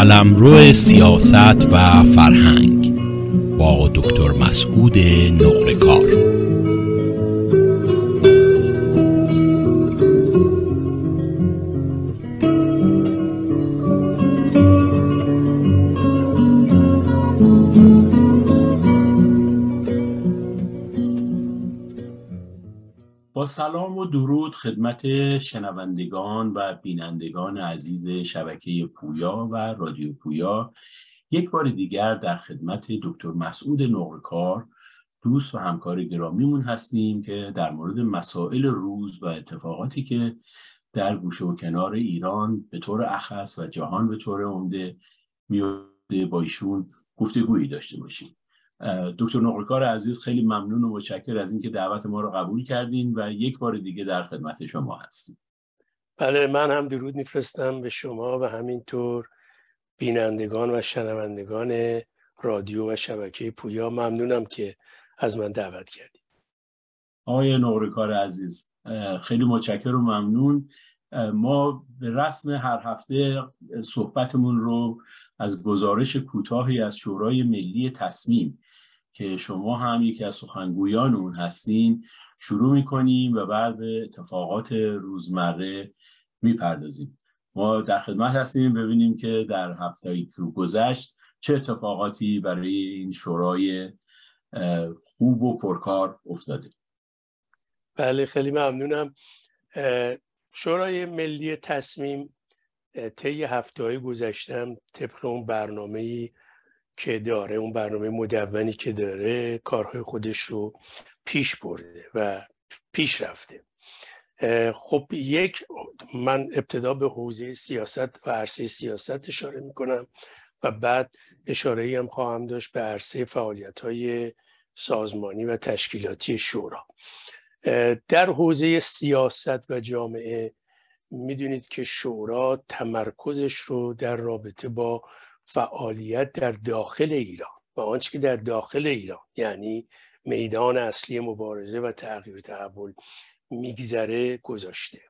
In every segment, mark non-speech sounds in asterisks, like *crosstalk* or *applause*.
قلمرو سیاست و فرهنگ با دکتر مسعود نقرکار. و درود خدمت شنوندگان و بینندگان عزیز شبکه پویا و رادیو پویا. یک بار دیگر در خدمت دکتر مسعود نقرکار دوست و همکار گرامیمون هستیم که در مورد مسائل روز و اتفاقاتی که در گوشه و کنار ایران به طور اخص و جهان به طور عمده میفته با ایشون گفتگویی داشته باشیم. دکتر نقلکار عزیز خیلی ممنون و متشکر از اینکه دعوت ما رو قبول کردین و یک بار دیگه در خدمت شما هستیم. بله من هم درود میفرستم به شما و همینطور بینندگان و شنوندگان رادیو و شبکه پویا. ممنونم که از من دعوت کردید آقای نقرکار عزیز خیلی متشکر و ممنون. ما به رسم هر هفته صحبتمون رو از گزارش کوتاهی از شورای ملی تصمیم که شما هم یکی از سخنگویان اون هستین شروع می‌کنیم و بعد به اتفاقات روزمره می‌پردازیم. ما در خدمت هستیم ببینیم که در هفته که گذشت چه اتفاقاتی برای این شورای خوب و پرکار افتاده. بله خیلی ممنونم. شورای ملی تصمیم طی هفته های گذشتم طبق اون برنامه که داره اون برنامه مدونی که داره کارهای خودش رو پیش برده و پیش رفته. خب یک من ابتدا به حوزه سیاست و عرصه سیاست اشاره می‌کنم و بعد اشاره هم خواهم داشت به عرصه فعالیت های سازمانی و تشکیلاتی شورا. در حوزه سیاست و جامعه می‌دونید که شورا تمرکزش رو در رابطه با فعالیت در داخل ایران و آنچه که در داخل ایران یعنی میدان اصلی مبارزه و تغییر تحول میگذره گذاشته.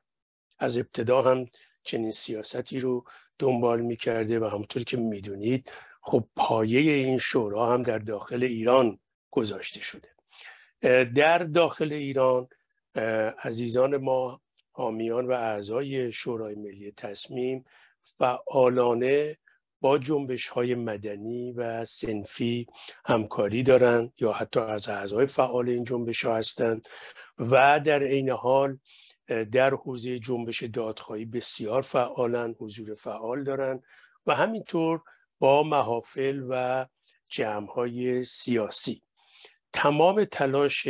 از ابتدا هم چنین سیاستی رو دنبال می‌کرده و همونطور که می‌دونید خب پایه این شورا هم در داخل ایران گذاشته شده. در داخل ایران عزیزان ما حامیان و اعضای شورای ملی تصمیم فعالانه با جنبش های مدنی و سنفی همکاری دارند یا حتی از اعضای فعال این جنبش ها هستند و در عین حال در حوزه جنبش دادخواهی بسیار فعالن حضور فعال دارند و همینطور با محافل و جمع های سیاسی. تمام تلاش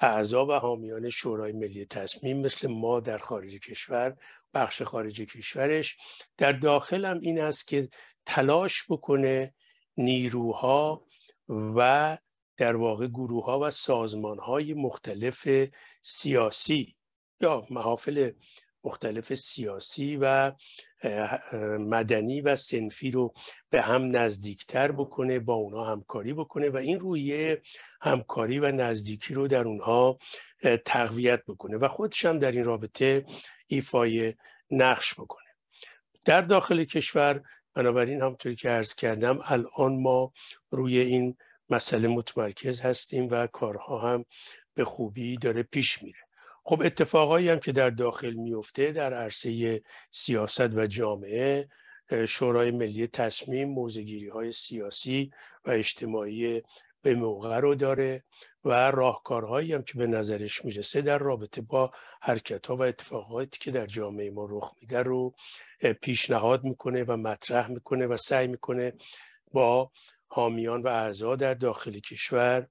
اعضا و حامیان شورای ملی تصمیم مثل ما در خارج کشور بخش خارج کشورش در داخل هم این است که تلاش بکنه نیروها و در واقع گروه و سازمان های مختلف سیاسی یا محافل مختلف سیاسی و مدنی و سنفی رو به هم نزدیکتر بکنه با اونها همکاری بکنه و این رویه همکاری و نزدیکی رو در اونها تقویت بکنه و خودش هم در این رابطه ایفای نقش بکنه. در داخل کشور بنابراین همطوری که عرض کردم الان ما روی این مسئله متمرکز هستیم و کارها هم به خوبی داره پیش میره. خب اتفاقایی هم که در داخل میفته در عرصه سیاست و جامعه شورای ملی تصمیم موزگیری های سیاسی و اجتماعی به موقع رو داره و راهکارهایی هم که به نظرش می‌رسه در رابطه با حرکت ها و اتفاقاتی که در جامعه ما رخ میده رو پیشنهاد می‌کنه و مطرح می‌کنه و سعی می‌کنه با حامیان و اعضا در داخل کشور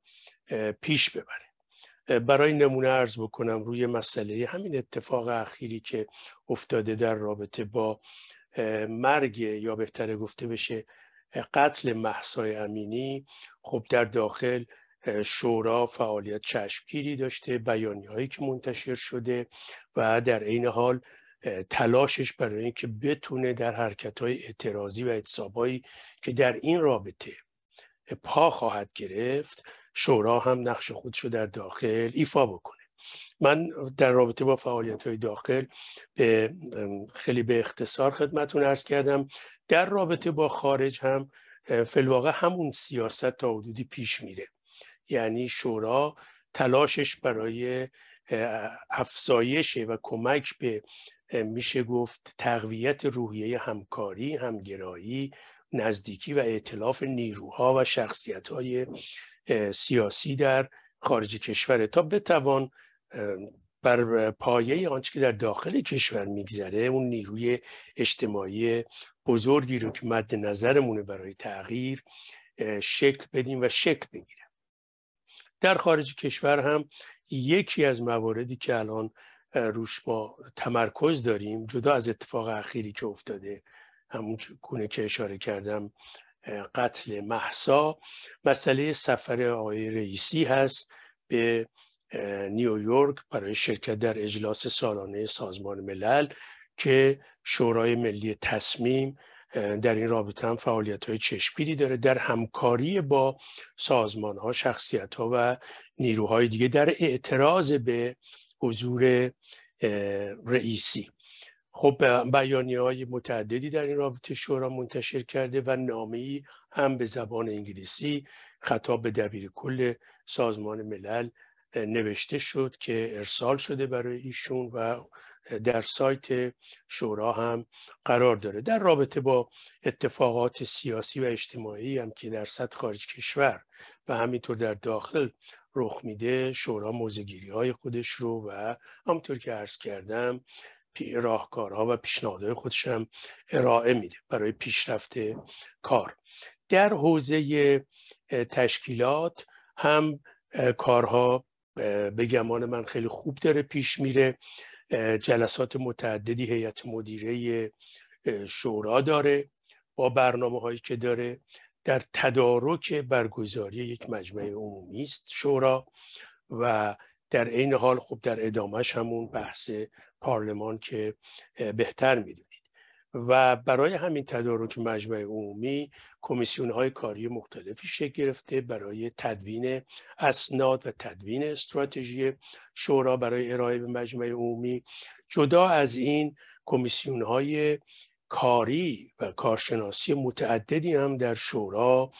پیش ببره. برای نمونه ارز بکنم روی مسئله همین اتفاق اخیری که افتاده در رابطه با مرگ یا بهتره گفته بشه قتل محسای امینی خب در داخل شورا فعالیت چشمگیری داشته بیانی هایی که منتشر شده و در عین حال تلاشش برای اینکه بتونه در حرکت های اعتراضی و اعتصابایی که در این رابطه پا خواهد گرفت شورا هم نقش خودش رو در داخل ایفا بکنه. من در رابطه با فعالیت های داخل به خیلی به اختصار خدمتون ارز کردم. در رابطه با خارج هم فلواقع همون سیاست تا حدودی پیش میره. یعنی شورا تلاشش برای افزایش و کمک به میشه گفت تقویت روحیه همکاری همگرایی نزدیکی و اعتلاف نیروها و شخصیت های سیاسی در خارج کشور تا بتوان بر پایه آنچه که در داخل کشور میگذره اون نیروی اجتماعی بزرگی رو که مد نظرمونه برای تغییر شکل بدیم و شکل بگیره در خارج کشور هم یکی از مواردی که الان روش ما تمرکز داریم جدا از اتفاق اخیری که افتاده همون گونه که اشاره کردم قتل محسا مسئله سفر آقای رئیسی هست به نیویورک برای شرکت در اجلاس سالانه سازمان ملل که شورای ملی تصمیم در این رابطه هم فعالیت های چشمگیری داره در همکاری با سازمان ها شخصیت ها و نیروهای دیگه در اعتراض به حضور رئیسی. خب بیانی های متعددی در این رابطه شورا منتشر کرده و نامه هم به زبان انگلیسی خطاب به دبیر کل سازمان ملل نوشته شد که ارسال شده برای ایشون و در سایت شورا هم قرار داره. در رابطه با اتفاقات سیاسی و اجتماعی هم که در سطح خارج کشور و همینطور در داخل رخ میده شورا موزگیری های خودش رو و همونطور که عرض کردم راهکارها و پیشنهادهای خودش هم ارائه میده برای پیشرفت کار. در حوزه تشکیلات هم کارها به گمان من خیلی خوب داره پیش میره. جلسات متعددی هیئت مدیره شورا داره با برنامه هایی که داره در تدارک برگزاری یک مجمع عمومی است شورا و در عین حال خب در ادامهش همون بحث پارلمان که بهتر می‌دونید و برای همین تدارک مجمع عمومی کمیسیون های کاری مختلفی شکل گرفته برای تدوین اسناد و تدوین استراتژی شورا برای ارائه به مجمع عمومی. جدا از این کمیسیون های کاری و کارشناسی متعددی هم در شورا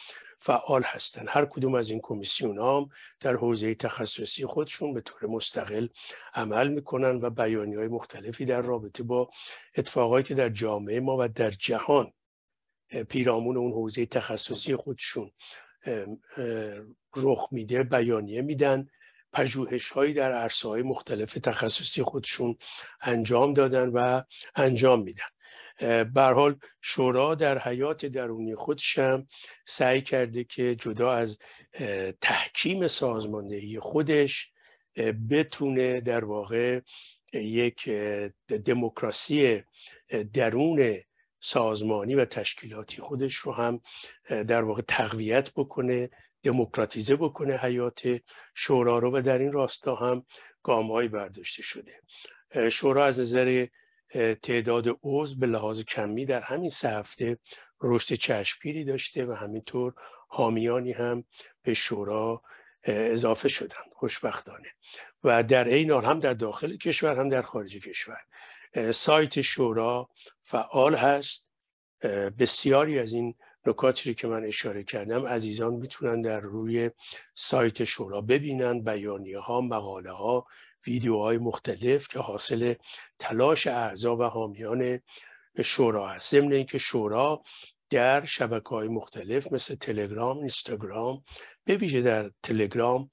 فعال هستند هر کدوم از این کمیسیون هم در حوزه تخصصی خودشون به طور مستقل عمل می‌کنن و بیانی های مختلفی در رابطه با اتفاقایی که در جامعه ما و در جهان پیرامون اون حوزه تخصصی خودشون رخ میده بیانیه میدن. پژوهش هایی در عرصه های مختلف تخصصی خودشون انجام دادن و انجام میدن. حال شورا در حیات درونی خودش هم سعی کرده که جدا از تحکیم سازماندهی خودش بتونه در واقع یک دموکراسی درون سازمانی و تشکیلاتی خودش رو هم در واقع تقویت بکنه دموکراتیزه بکنه حیات شورا رو و در این راستا هم گامهایی برداشته شده. شورا از نظر تعداد عضو به لحاظ کمی در همین سه هفته رشد چشمگیری داشته و همینطور حامیانی هم به شورا اضافه شدن خوشبختانه. و در این حال هم در داخل کشور هم در خارج کشور. سایت شورا فعال هست. بسیاری از این نکاتی که من اشاره کردم عزیزان می‌تونن در روی سایت شورا ببینن بیانیه ها مقاله ها ویدیوهای مختلف که حاصل تلاش اعضا و حامیان شورا هست. ضمن اینکه شورا در شبکه های مختلف مثل تلگرام اینستاگرام به ویژه در تلگرام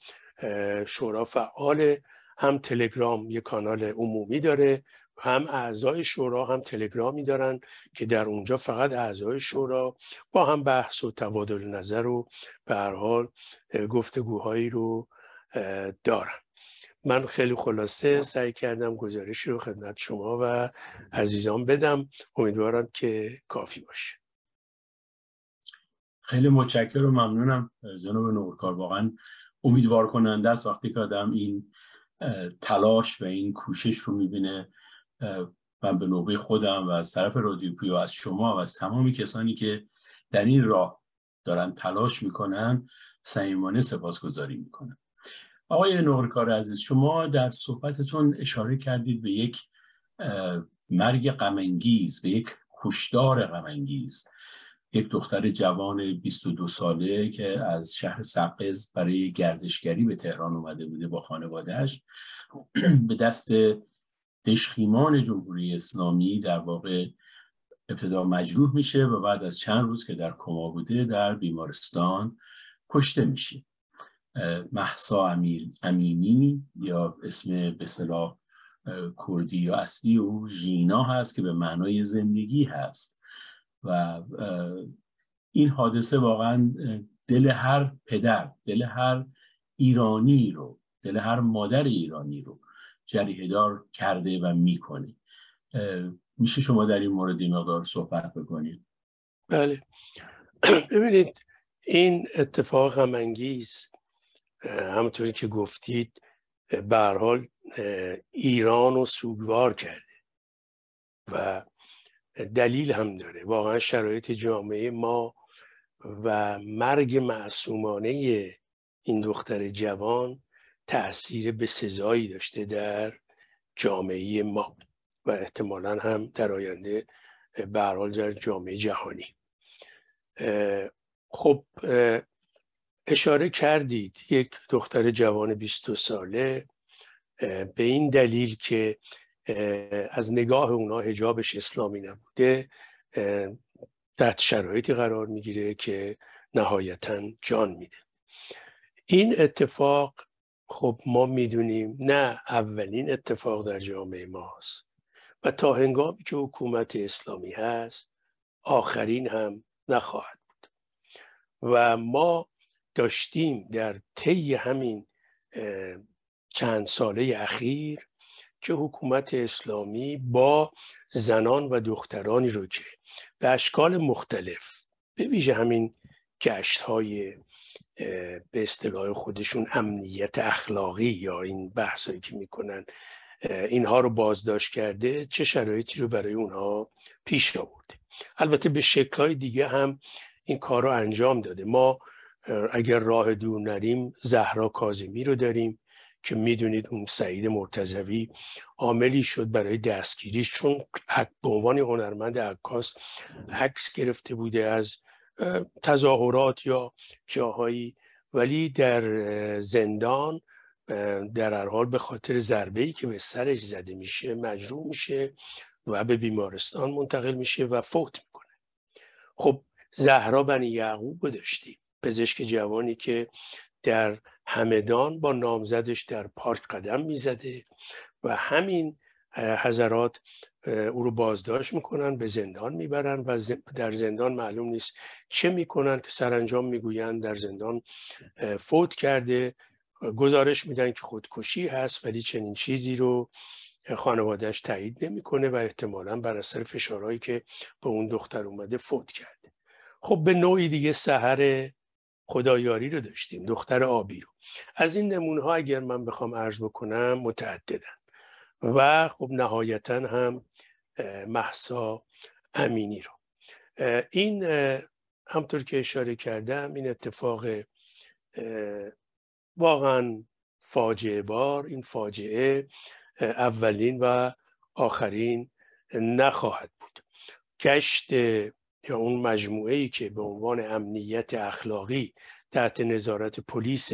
شورا فعال. هم تلگرام یک کانال عمومی داره هم اعضای شورا هم تلگرامی دارن که در اونجا فقط اعضای شورا با هم بحث و تبادل نظر و به هر حال گفتگوهایی رو دارن. من خیلی خلاصه سعی کردم گزارشی رو خدمت شما و عزیزان بدم. امیدوارم که کافی باشه. خیلی متشکرم و ممنونم. جناب نورکار واقعا امیدوار کننده است وقتی که آدم این تلاش و این کوشش رو می‌بینه. من به نوبه خودم و از طرف رادیو پیو از شما و از تمامی کسانی که در این راه دارن تلاش می‌کنن صمیمانه سپاسگزاری می‌کنم. آقای نورکار عزیز شما در صحبتتون اشاره کردید به یک مرگ غمانگیز به یک کشدار غمانگیز. یک دختر جوان 22 ساله که از شهر سقز برای گردشگری به تهران اومده بوده با خانوادهش به دست دشخیمان جمهوری اسلامی در واقع ابتدا مجروح میشه و بعد از چند روز که در کما بوده در بیمارستان کشته میشه. محسا امینی یا اسم به صلاح کردی یا اصلی او ژینا هست که به معنای زندگی هست. و این حادثه واقعا دل هر پدر دل هر ایرانی رو دل هر مادر ایرانی رو جریه دار کرده و می‌کنه. میشه شما در این مورد این مقدار صحبت بکنید؟ بله. *clears throat* ببینید این اتفاق هم همونطوری که گفتید به حال ایران رو سوگوار کرده و دلیل هم داره. واقعا شرایط جامعه ما و مرگ معصومانه این دختر جوان تاثیر به سزایی داشته در جامعه ما و احتمالا هم در آینده به در جامعه جهانی. خب اشاره کردید یک دختر جوان 22 ساله به این دلیل که از نگاه اونا هجابش اسلامی نبوده تحت شرایطی قرار می‌گیره که نهایتا جان میده. این اتفاق خب ما می‌دونیم نه اولین اتفاق در جامعه ماست و تا هنگامی که حکومت اسلامی هست آخرین هم نخواهد بود. و ما داشتیم در طی همین چند ساله اخیر که حکومت اسلامی با زنان و دخترانی رو که به اشکال مختلف به ویژه همین گشت های به اصطلاح خودشون امنیت اخلاقی یا این بحثایی که می‌کنن اینها رو بازداشت کرده چه شرایطی رو برای اونها پیش آورده. البته به شکلهای دیگه هم این کار رو انجام داده. ما اگر راه دور نریم زهرا کازمی رو داریم که می‌دونید اون سعید مرتزوی عاملی شد برای دستگیریش چون به عنوان هنرمند عکاس عکس گرفته بوده از تظاهرات یا جاهایی. ولی در زندان در هر حال به خاطر ضربه ای که به سرش زده میشه مجروح میشه و به بیمارستان منتقل میشه و فوت می‌کنه. خب زهرا بنی یعقوب داشتیم. پزشک جوانی که در همدان با نامزدش در پارک قدم می‌زده و همین حضرات او رو بازداشت می‌کنن به زندان می‌برن و در زندان معلوم نیست چه می‌کنن که سرانجام می‌گویند در زندان فوت کرده گزارش میدن که خودکشی هست ولی چنین چیزی رو خانوادهش تایید نمی‌کنه و احتمالا بر اثر فشارهایی که به اون دختر اومده فوت کرده. خب به نوعی دیگه سهر خدایاری رو داشتیم دختر آبی رو. از این نمونه ها اگر من بخوام عرض بکنم متعددن. و خب نهایتا هم محسا امینی رو. این همطور که اشاره کردم این اتفاق واقعا فاجعه بار. این فاجعه اولین و آخرین نخواهد بود. گشت یا اون مجموعه ای که به عنوان امنیت اخلاقی تحت نظارت پلیس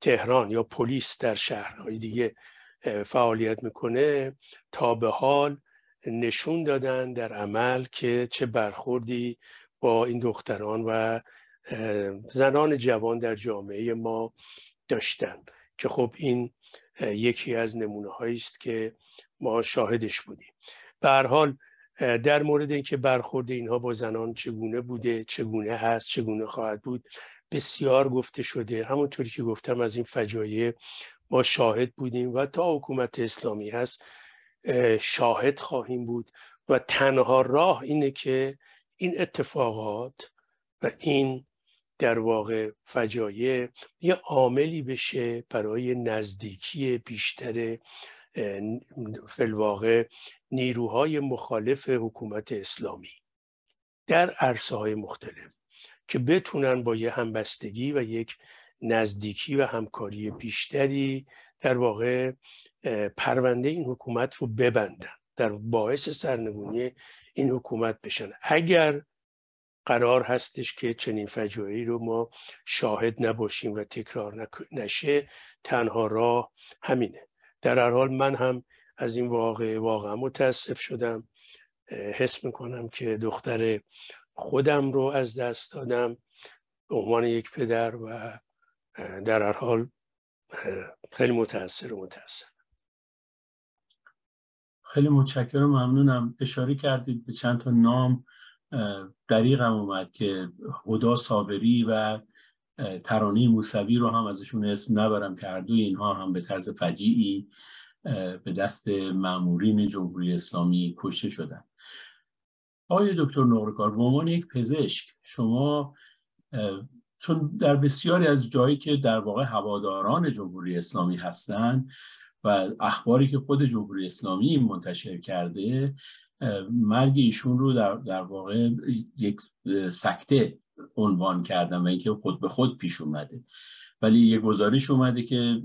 تهران یا پلیس در شهرهای دیگه فعالیت می‌کنه تا به حال نشون دادن در عمل که چه برخوردی با این دختران و زنان جوان در جامعه ما داشتن که خب این یکی از نمونه است که ما شاهدش بودیم. به حال در مورد اینکه برخورد اینها با زنان چگونه بوده چگونه هست چگونه خواهد بود بسیار گفته شده. همونطوری که گفتم از این فجایع ما شاهد بودیم و تا حکومت اسلامی هست شاهد خواهیم بود و تنها راه اینه که این اتفاقات و این در واقع فجایع یه عاملی بشه برای نزدیکی بیشتر فلواقع نیروهای مخالف حکومت اسلامی در عرصه های مختلف که بتونن با یه همبستگی و یک نزدیکی و همکاری بیشتری در واقع پرونده این حکومت رو ببندن در باعث سرنگونی این حکومت بشن. اگر قرار هستش که چنین فجایعی رو ما شاهد نباشیم و تکرار نشه تنها راه همینه. در هر حال من هم از این واقع واقعا متاسف شدم. حس می‌کنم که دختر خودم رو از دست دادم به عنوان یک پدر و در هر حال خیلی متاثر و متاسف خیلی متشکرم ممنونم. اشاره کردید به چند تا نام دریغم اومد که هدا صابری و ترانی موسوی رو هم ازشون اسم نبرم که هر دوی اینها هم به طرز فجیعی به دست مامورین جمهوری اسلامی کشته شدن. آقای دکتر نقرکار به عنوان یک پزشک شما چون در بسیاری از جایی که در واقع هواداران جمهوری اسلامی هستند و اخباری که خود جمهوری اسلامی منتشر کرده مرگ ایشون رو در, در واقع یک سکته عنوان کردن و اینکه خود به خود پیش اومده. ولی یک گزارش اومده که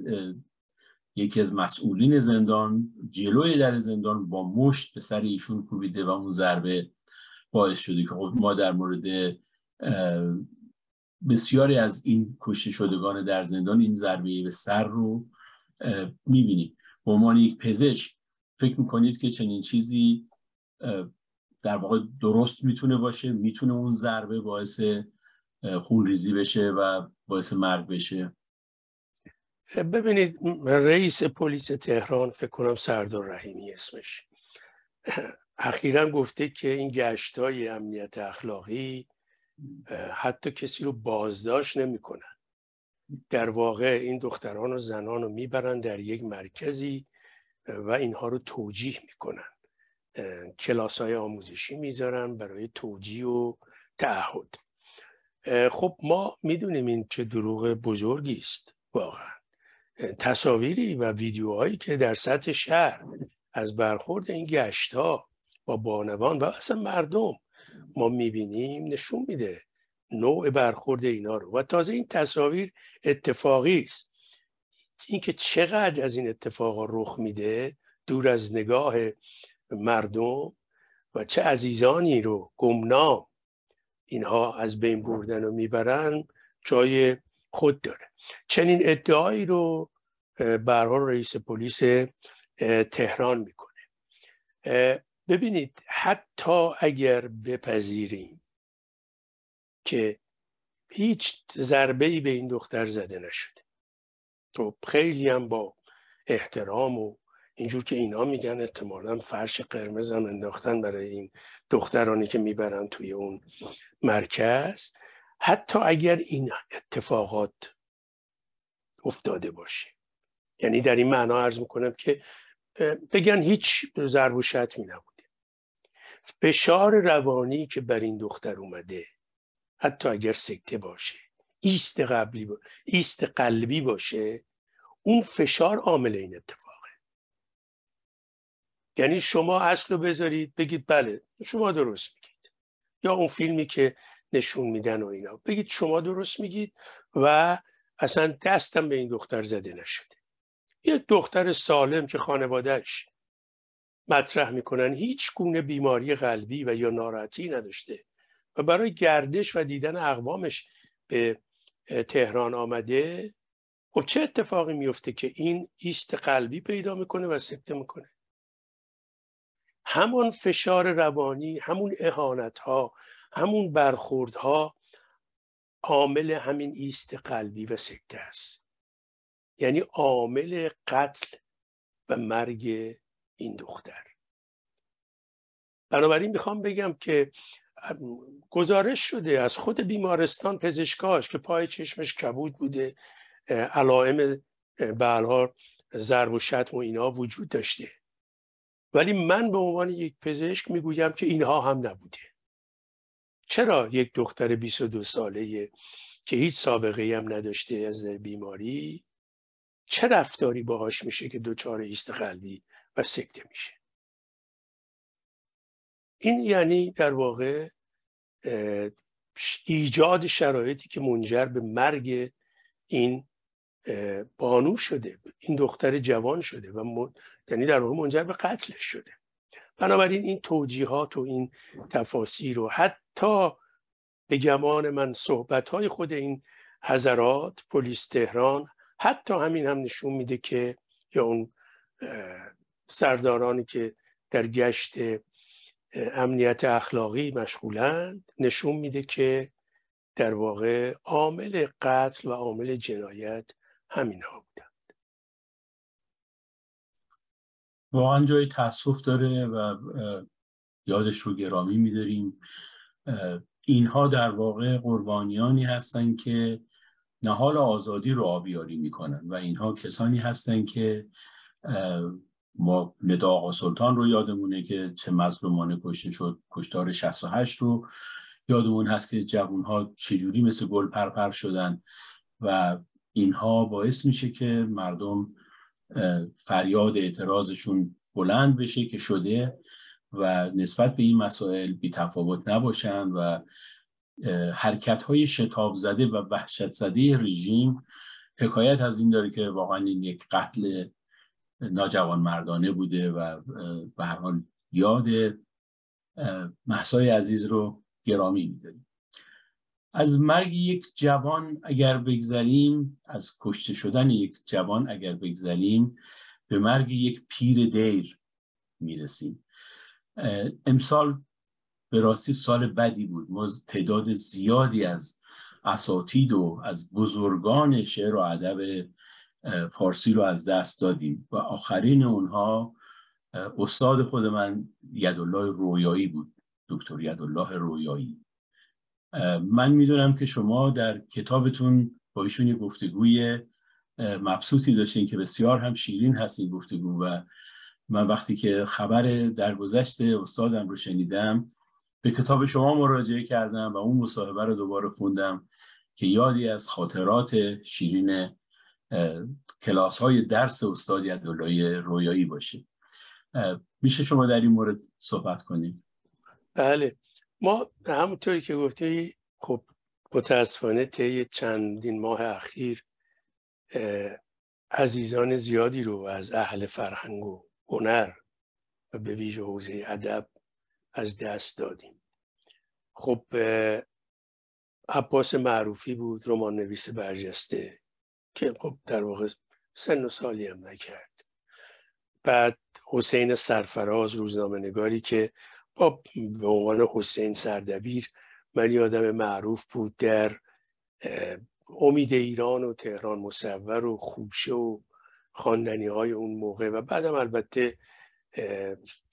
یکی از مسئولین زندان جلوی در زندان با مشت به سر ایشون کوبیده و اون ضربه باعث شده که خب ما در مورد بسیاری از این کشته شدگان در زندان این ضربه به سر رو می‌بینیم. به عنوان یک پزشک فکر می‌کنید که چنین چیزی در واقع درست می‌تونه باشه می‌تونه اون ضربه باعث خونریزی بشه و باعث مرگ بشه. ببینید رئیس پلیس تهران فکر کنم سردار رحیمی اسمش. اخیرا گفته که این گشت های امنیت اخلاقی حتی کسی رو بازداشت نمی‌کنن در واقع این دختران و زنان رو می‌برن در یک مرکزی و اینها رو توجیه می‌کنن. کلاس های آموزشی می‌ذارن برای توجیه و تعهد. خب ما می‌دونیم این چه دروغ بزرگی است واقعا. تصاویری و ویدیوهایی که در سطح شهر از برخورد این گشت ها با بانوان و اصلا مردم ما می‌بینیم نشون میده نوع برخورد اینا رو. و تازه این تصاویر اتفاقی است. اینکه چقدر از این اتفاقا رخ میده دور از نگاه مردم و چه عزیزانی رو گمنام اینها از بین بردن و می‌برن جای خود داره. چنین ادعایی رو برحال رئیس پلیس تهران می‌کنه. ببینید حتی اگر بپذیریم که هیچ ضربه ای به این دختر زده نشده. خب خیلی هم با احترام و اینجور که اینا میگن احتمالا فرش قرمز هم انداختن برای این دخترانی که می‌برن توی اون مرکز. حتی اگر این اتفاقات افتاده باشه. یعنی در این معنا عرض می‌کنم که بگن هیچ ضرب و شتمی نبوده. فشار روانی که بر این دختر اومده حتی اگر سکته باشه ایست قبلی با... ایست قلبی باشه اون فشار عامل این اتفاقه یعنی شما اصل رو بذارید بگید بله شما درست میگید. یا اون فیلمی که نشون میدن و اینا. بگید شما درست میگید و اصلا دستم به این دختر زده نشده. یک دختر سالم که خانوادهش مطرح می‌کنن هیچ گونه بیماری قلبی و یا ناراحتی نداشته و برای گردش و دیدن اقوامش به تهران آمده. خب چه اتفاقی میفته که این ایست قلبی پیدا می‌کنه و سکته می‌کنه؟ همون فشار روانی همون اهانت ها همون برخورد ها عامل همین ایست قلبی و سکته است. یعنی عامل قتل و مرگ این دختر. بنابراین می‌خوام بگم که گزارش شده از خود بیمارستان پزشکاش که پای چشمش کبود بوده علائم به ضرب و شتم و اینا وجود داشته. ولی من به عنوان یک پزشک می‌گویم که اینها هم نبوده. چرا یک دختر 22 ساله که هیچ سابقه هم نداشته از بیماری چه رفتاری باهاش میشه که دچار ایست قلبی و سکته میشه؟ این یعنی در واقع ایجاد شرایطی که منجر به مرگ این بانو شده. این دختر جوان شده و یعنی در واقع منجر به قتلش شده. بنابراین این توجیهات و این تفاسیر و حتی به گمان من صحبت های خود این حضرات پلیس تهران حتی همین هم نشون میده که یا اون سردارانی که در گشت امنیت اخلاقی مشغولند نشون میده که در واقع عامل قتل و عامل جنایت همین ها بودند. واقعا جای تاسف داره و یادش رو گرامی میداریم. اینها در واقع قربانیانی هستند که نهال آزادی رو آبیاری می‌کنن و اینها کسانی هستند که ما ندا آقا سلطان رو یادمونه که چه مظلومانه کشته شد کشتار 68 رو یادمون هست که جوانها چجوری مثل گل پرپر شدن و اینها باعث میشه که مردم فریاد اعتراضشون بلند بشه که شده و نسبت به این مسائل بی تفاوت نباشن و حرکت های شتاب زده و وحشت زده رژیم حکایت از این داره که واقعا این یک قتل ناجوان مردانه بوده و به حال یاد محسای عزیز رو گرامی میداریم. از مرگ یک جوان اگر بگذریم از کشته شدن یک جوان اگر بگذریم به مرگ یک پیر دیر می‌رسیم. امسال به راستی سال بدی بود. ما تعداد زیادی از اساتید و از بزرگان شعر و ادب فارسی رو از دست دادیم و آخرین اونها استاد خود من یدالله رویایی بود دکتر یدالله رویایی. من می‌دونم که شما در کتابتون با ایشون یه گفتگوی مبسوطی داشتین که بسیار هم شیرین هست این گفتگو و من وقتی که خبر درگذشت استادم رو شنیدم به کتاب شما مراجعه کردم و اون مصاحبه رو دوباره خوندم که یادی از خاطرات شیرین کلاس های درس استاد عبدالله رویایی باشه. میشه شما در این مورد صحبت کنید؟ بله. ما همونطوری که گفتی خب متاسفانه طی چندین ماه اخیر عزیزان زیادی رو از اهل فرهنگ و هنر و به ویژه حوزه ادب از دست دادیم. خب عباس معروفی بود رمان نویس برجسته که خب در واقع سن و سالی هم نکرد. بعد حسین سرفراز روزنامه نگاری که با به عنوان حسین سردبیر من یادم معروف بود در امید ایران و تهران مصور و خوشه و خواندنی های اون موقع و بعدم البته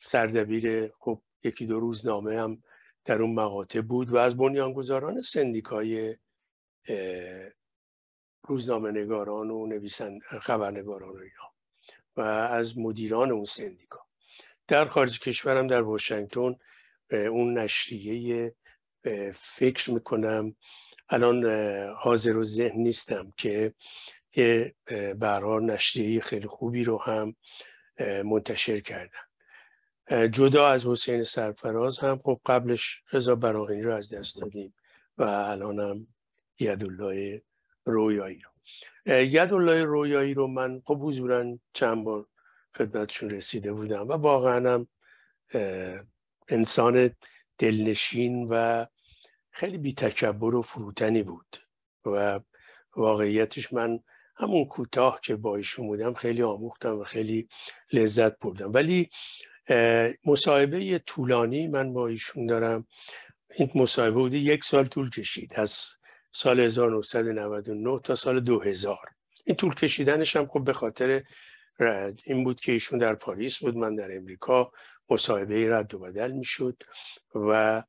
سردبیر خب یکی دو روزنامه هم در اون مقاطع بود و از بنیانگذاران سندیکای روزنامه نگاران و نویسند خبرنگاران و از مدیران اون سندیکا. در خارج کشورم در واشنگتن اون نشریه فکر می‌کنم. الان حاضر و ذهن نیستم که یه برار نشریه خیلی خوبی رو هم منتشر کردن جدا از حسین سرفراز هم خب قبلش رضا براغینی رو از دست دادیم و الان هم یدالله رویایی رو. یدالله رویایی رو من خب حضورا چند بار خدمتشون رسیده بودم و واقعا هم انسان دلنشین و خیلی بی تکبر و فروتنی بود و واقعیتش من همون کوتاه که با ایشون بودم خیلی آموختم و خیلی لذت بردم. ولی مصاحبه طولانی من با ایشون دارم. این مصاحبه بوده یک سال طول کشید از سال 1999 تا سال 2000 این طول کشیدنش هم خب به خاطر این بود که ایشون در پاریس بود من در امریکا مصاحبه رد و بدل می‌شد و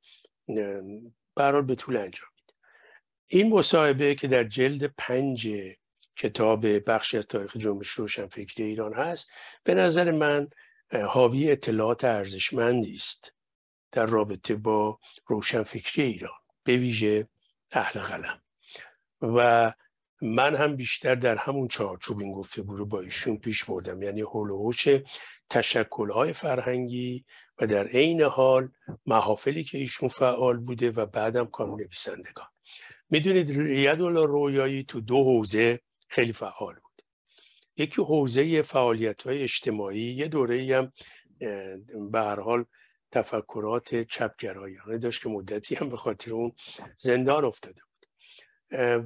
برحال به طول انجام این مصاحبه که در جلد پنج کتاب بخشی از تاریخ جنبش روشنفکری ایران هست به نظر من حاوی اطلاعات ارزشمندی است در رابطه با روشنفکری ایران به ویژه اهل قلم. و من هم بیشتر در همون چارچوب این گفتگو رو با ایشون پیش بردم. یعنی هولوش تشکلهای فرهنگی و در عین حال محافلی که ایشون فعال بوده و بعدم کانون نویسندگان می‌دونید یدولا رویایی تو دو حوزه خیلی فعال بود. یکی حوزه فعالیت های اجتماعی یه دوره هم به هر حال تفکرات چپگرایانه داشت که مدتی هم به خاطر اون زندان افتاده بود.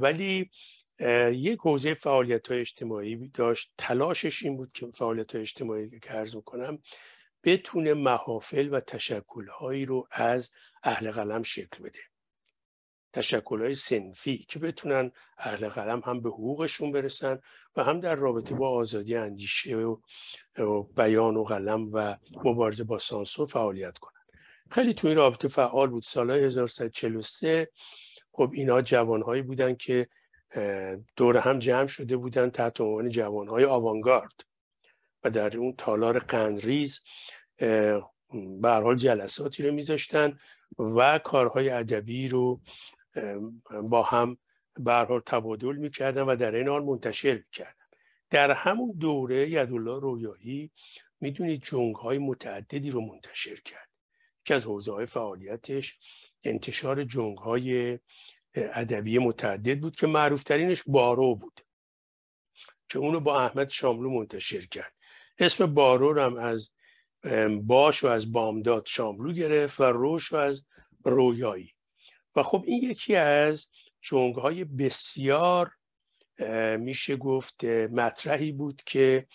ولی یک حوزه فعالیت های اجتماعی داشت. تلاشش این بود که فعالیت های اجتماعی که عرض می‌کنم بتونه محافل و تشکلهایی رو از اهل قلم شکل بده. تشکلهای سنفی که بتونن اهل قلم هم به حقوقشون برسن و هم در رابطه با آزادی اندیشه و بیان و قلم و مبارزه با سانسور فعالیت کنن. خیلی توی رابطه فعال بود. سالهای 1143 خب اینا جوانهایی بودن که دور هم جمع شده بودن تحت عنوان جوانهای آوانگارد و در اون تالار قندریز به حال جلساتی رو میذاشتن و کارهای ادبی رو با هم به حال تبادل می‌کردن و در این حال منتشر می‌کردن. در همون دوره یدالله رویایی می‌دونید جنگ های متعددی رو منتشر کرد که از حوزه فعالیتش انتشار جنگ های ادبی متعدد بود که معروفترینش بارو بود که اونو با احمد شاملو منتشر کرد. اسم بارو رو هم از باش و از بامداد شاملو گرفت و روش و از رویایی. و خب این یکی از جنگ های بسیار میشه گفت مطرحی بود که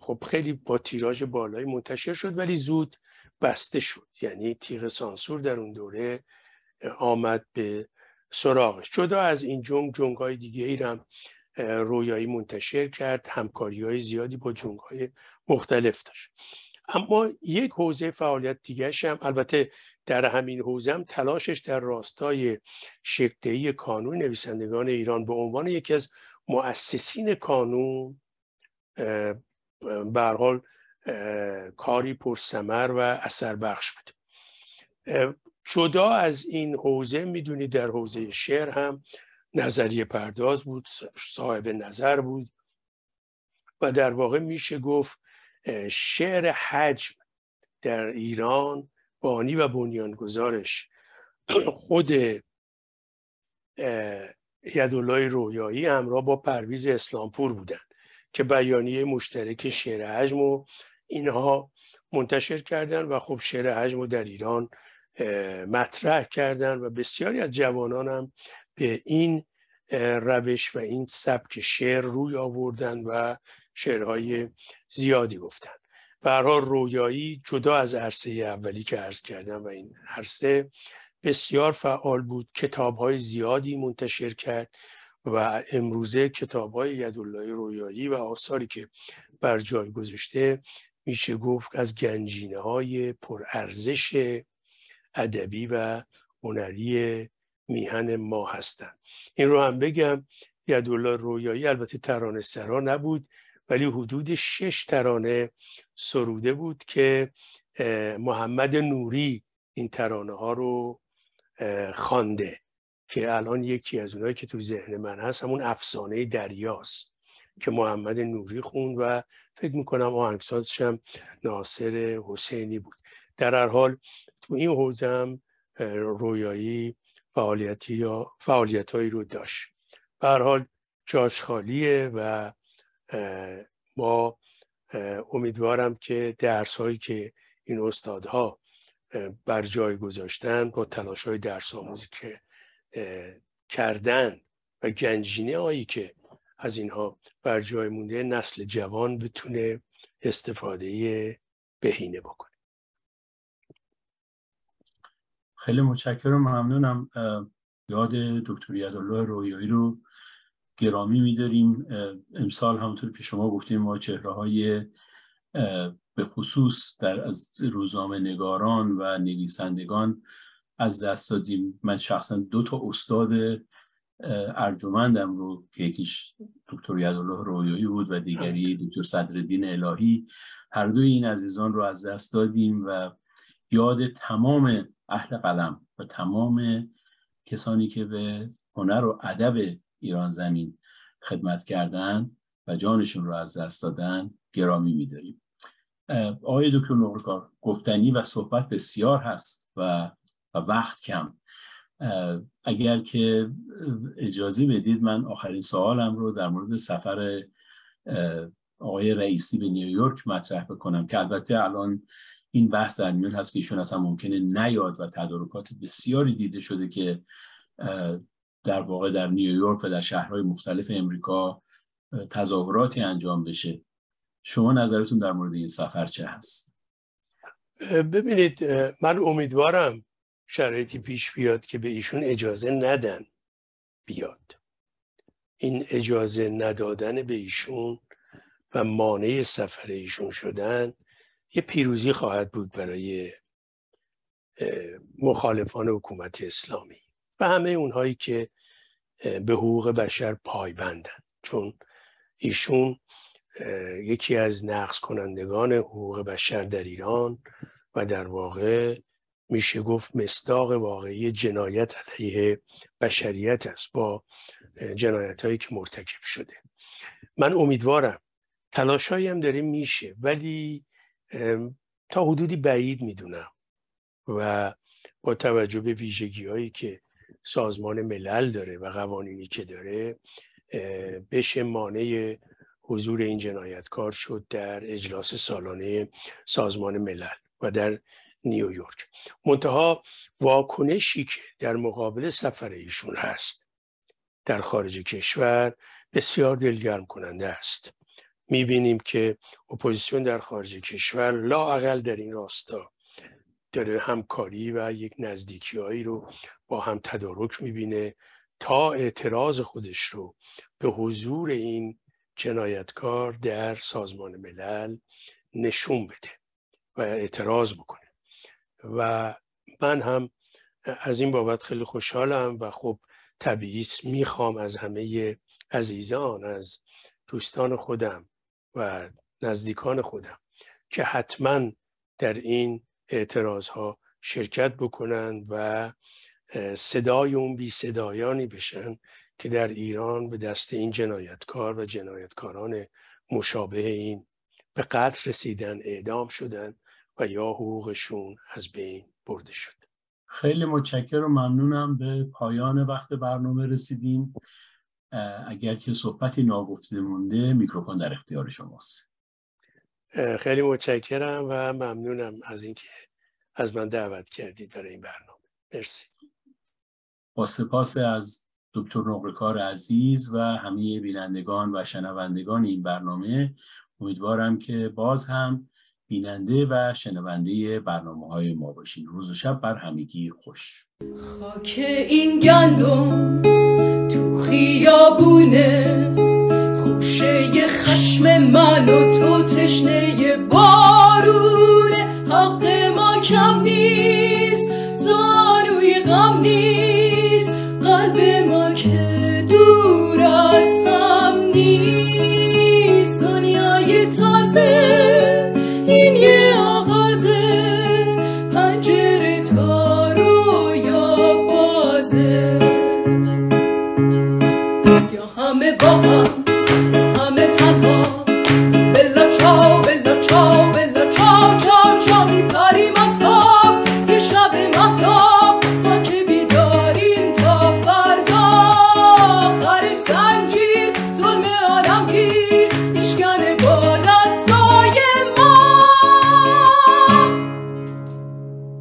خب خیلی با تیراژ بالایی منتشر شد ولی زود بسته شد. یعنی تیغ سانسور در اون دوره آمد به سراغش. جدا از این جنگ جنگ های دیگه ای هم رویایی منتشر کرد همکاری های زیادی با جنگ های مختلف داشت. اما یک حوزه فعالیت دیگه هم البته در همین حوزه هم تلاشش در راستای شکلدهی کانون نویسندگان ایران به عنوان یکی از مؤسسین کانون به کاری پرثمر و اثر بخش بود جدا از این حوزه می‌دونید در حوزه شعر هم نظریه پرداز بود صاحب نظر بود و در واقع میشه گفت شعر حجم در ایران بانی و بنیانگذارش *clears throat* خود یدالله رویایی همراه با پرویز اسلامپور بودن که بیانیه مشترک شعر حجم و اینها منتشر کردن و خب شعر حجم رو در ایران مطرح کردن و بسیاری از جوانان هم به این روش و این سبک شعر روی آوردن و شعرهای زیادی گفتن. برها رویایی جدا از عرصه اولی که عرض کردم و این عرصه بسیار فعال بود. کتاب های زیادی منتشر کرد و امروزه کتاب های یدالله رویایی و آثاری که بر جای گذاشته میشه گفت از گنجینه های پرارزش ادبی و هنری میهن ما هستند این رو هم بگم یدالله رویایی البته ترانه سرا نبود ولی حدود شش ترانه سروده بود که محمد نوری این ترانه ها رو خوانده که الان یکی از اونایی که تو ذهن من هست همون افسانه دریاست که محمد نوری خوند و فکر می‌کنم آهنگسازش هم ناصر حسینی بود. در هر حال تو این حوزه هم رویایی فعالیتی یا فعالیت هایی رو داشت. به حال جاش خالیه و ما امیدوارم که درس هایی که این استادها بر جای گذاشتن با تلاش های درس آموزی که کردن و گنجینه هایی که از اینها بر جای مونده نسل جوان بتونه استفاده بهینه بکنه. خیلی متشکرم ممنونم یاد دکتر یدالله رویایی رو گرامی میداریم. امسال همونطور که شما گفتیم ما چهره های به خصوص در از روزنامه نگاران و نویسندگان از دست دادیم. من شخصا دو تا استاد ارجمندم رو که یکیش دکتر یدالله رویایی بود و دیگری دکتر صدرالدین الهی. هر دوی این عزیزان رو از دست دادیم و یاد تمام اهل قلم و تمام کسانی که به هنر و ادب ایران زمین خدمت کردن و جانشون رو از دست دادن گرامی میداریم. آقای دکتر نقرکار گفتنی و صحبت بسیار هست و, و وقت کم. اگر که اجازه بدید من آخرین سوالم رو در مورد سفر آقای رئیسی به نیویورک مطرح بکنم که البته الان این بحث در میون هست که ایشون اصلا ممکنه نیاد و تدارکات بسیاری دیده شده که در واقع در نیویورک و در شهرهای مختلف امریکا تظاهراتی انجام بشه شما نظرتون در مورد این سفر چه هست؟ ببینید من امیدوارم شرایطی پیش بیاد که به ایشون اجازه ندن بیاد این اجازه ندادن به ایشون و مانع سفر ایشون شدن یه پیروزی خواهد بود برای مخالفان حکومت اسلامی و همه اونهایی که به حقوق بشر پایبندن. چون ایشون یکی از نقص کنندگان حقوق بشر در ایران و در واقع میشه گفت مصداق واقعی جنایت علیه بشریت است با جنایت هایی که مرتکب شده. من امیدوارم تلاش هم داره میشه ولی تا حدودی بعید می‌دونم. و با توجه به ویژگی هایی که سازمان ملل داره و قوانینی که داره بشه مانع حضور این جنایتکار شد در اجلاس سالانه سازمان ملل و در نیویورک. منتها واکنشی که در مقابل سفر ایشون هست در خارج کشور بسیار دلگرم کننده است. می‌بینیم که اپوزیسیون در خارج کشور لااقل در این راستا داره همکاری و یک نزدیکی رو با هم تدارک می‌بینه تا اعتراض خودش رو به حضور این جنایتکار در سازمان ملل نشون بده و اعتراض بکنه. و من هم از این بابت خیلی خوشحالم و خب طبیعی می‌خوام از همه عزیزان از دوستان خودم و نزدیکان خودم که حتما در این اعتراض ها شرکت بکنند و صدای اون بی صدایانی بشن که در ایران به دست این جنایتکار و جنایتکاران مشابه این به قتل رسیدن اعدام شدن و یا حقوقشون از بین برده شد. خیلی متشکر و ممنونم. به پایان وقت برنامه رسیدیم. اگر که صحبتی ناگفته مونده میکروفون در اختیار شماست. خیلی متشکرم و ممنونم از اینکه از من دعوت کردید برای این برنامه. مرسی. با سپاس از دکتر نقرکار عزیز و همه بینندگان و شنوندگان این برنامه. امیدوارم که باز هم بیننده و شنونده برنامه های ما باشین. روز و شب بر همگی خوش. خاک این گندم تو خیابونه. خوشه خشم من و تو تشنه بارونه. حق ما کم نیست.